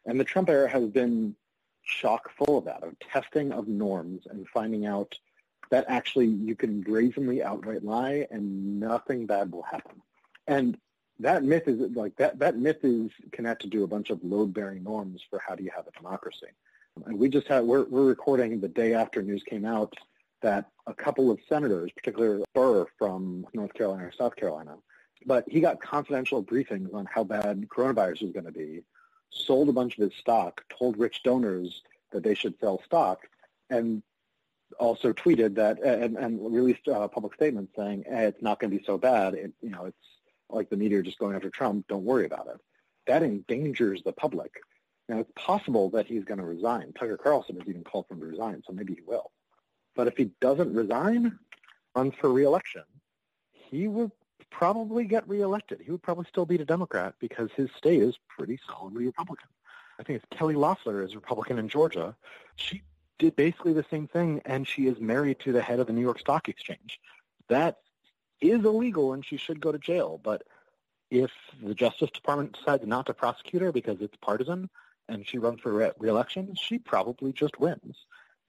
And the Trump era has been chock full of that, of testing of norms and finding out that actually you can brazenly outright lie and nothing bad will happen. And that myth is like that, that myth is have to do a bunch of load-bearing norms for how do you have a democracy. And we just had, we're, we're recording the day after news came out that a couple of senators, particularly Burr from North Carolina or South Carolina, but he got confidential briefings on how bad coronavirus was going to be, sold a bunch of his stock, told rich donors that they should sell stock, and also tweeted that and, and released a public statement saying hey, it's not going to be so bad. It, you know, it's like the media just going after Trump. Don't worry about it. That endangers the public. Now, it's possible that he's going to resign. Tucker Carlson has even called for him to resign, so maybe he will. But if he doesn't resign, runs for reelection, he would probably get reelected. He would probably still be a Democrat because his state is pretty solidly Republican. I think it's Kelly Loeffler is Republican in Georgia. She did basically the same thing, and she is married to the head of the New York Stock Exchange. That is illegal, and she should go to jail. But if the Justice Department decides not to prosecute her because it's partisan, and she runs for re- reelection, she probably just wins.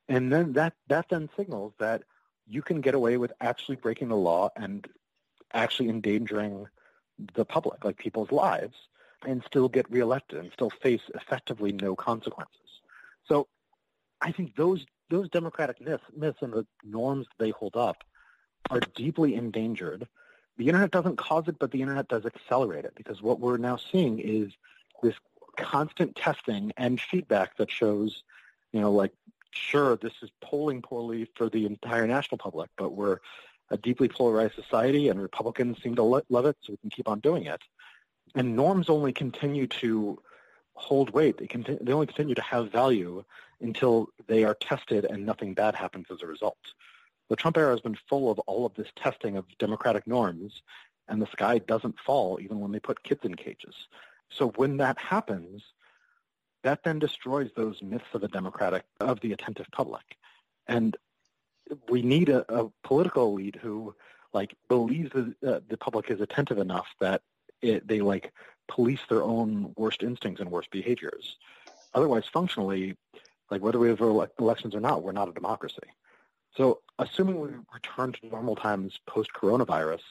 And then that that then signals that you can get away with actually breaking the law and actually endangering the public, like people's lives, and still get reelected and still face effectively no consequences. So I think those those democratic myths, myths and the norms they hold up are deeply endangered. The internet doesn't cause it, but the internet does accelerate it because what we're now seeing is this constant testing and feedback that shows, you know, like sure, this is polling poorly for the entire national public, but we're a deeply polarized society, and Republicans seem to love it, so we can keep on doing it. And norms only continue to hold weight. They, they only continue to have value until they are tested and nothing bad happens as a result. The Trump era has been full of all of this testing of democratic norms, and the sky doesn't fall even when they put kids in cages. So when that happens, that then destroys those myths of the democratic, of the attentive public. And we need a, a political elite who like believes that the public is attentive enough that it, they like police their own worst instincts and worst behaviors. Otherwise, functionally, like whether we have elections or not, we're not a democracy. So assuming we return to normal times post-coronavirus,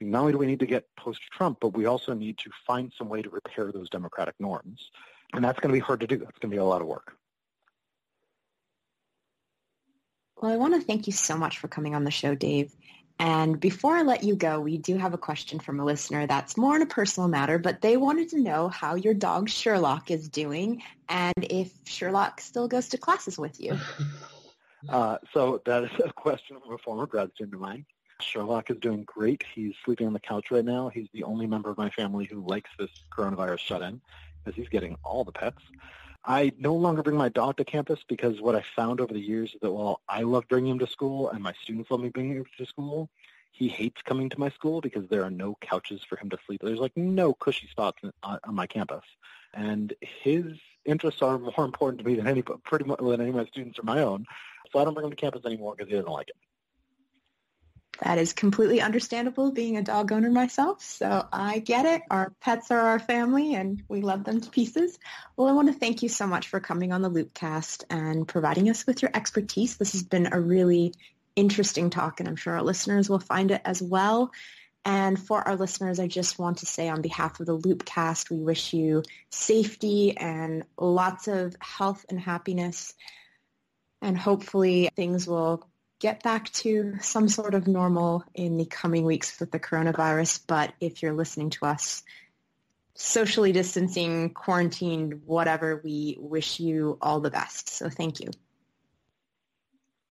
not only do we need to get post-Trump, but we also need to find some way to repair those democratic norms. And that's going to be hard to do. That's going to be a lot of work. Well, I want to thank you so much for coming on the show, Dave. And before I let you go, we do have a question from a listener that's more on a personal matter, but they wanted to know how your dog Sherlock is doing and if Sherlock still goes to classes with you. Uh, so that is a question from a former grad student of mine. Sherlock is doing great. He's sleeping on the couch right now. He's the only member of my family who likes this coronavirus shut-in because he's getting all the pets. I no longer bring my dog to campus because what I found over the years is that while I love bringing him to school and my students love me bringing him to school, he hates coming to my school because there are no couches for him to sleep. There's like no cushy spots on, uh, on my campus, and his interests are more important to me than any pretty much than any of my students or my own. So I don't bring him to campus anymore because he doesn't like it. That is completely understandable being a dog owner myself. So I get it. Our pets are our family and we love them to pieces. Well, I want to thank you so much for coming on the Loopcast and providing us with your expertise. This has been a really interesting talk and I'm sure our listeners will find it as well. And for our listeners, I just want to say on behalf of the Loopcast, we wish you safety and lots of health and happiness. And hopefully things will get back to some sort of normal in the coming weeks with the coronavirus. But if you're listening to us socially distancing, quarantined, whatever, we wish you all the best. So thank you.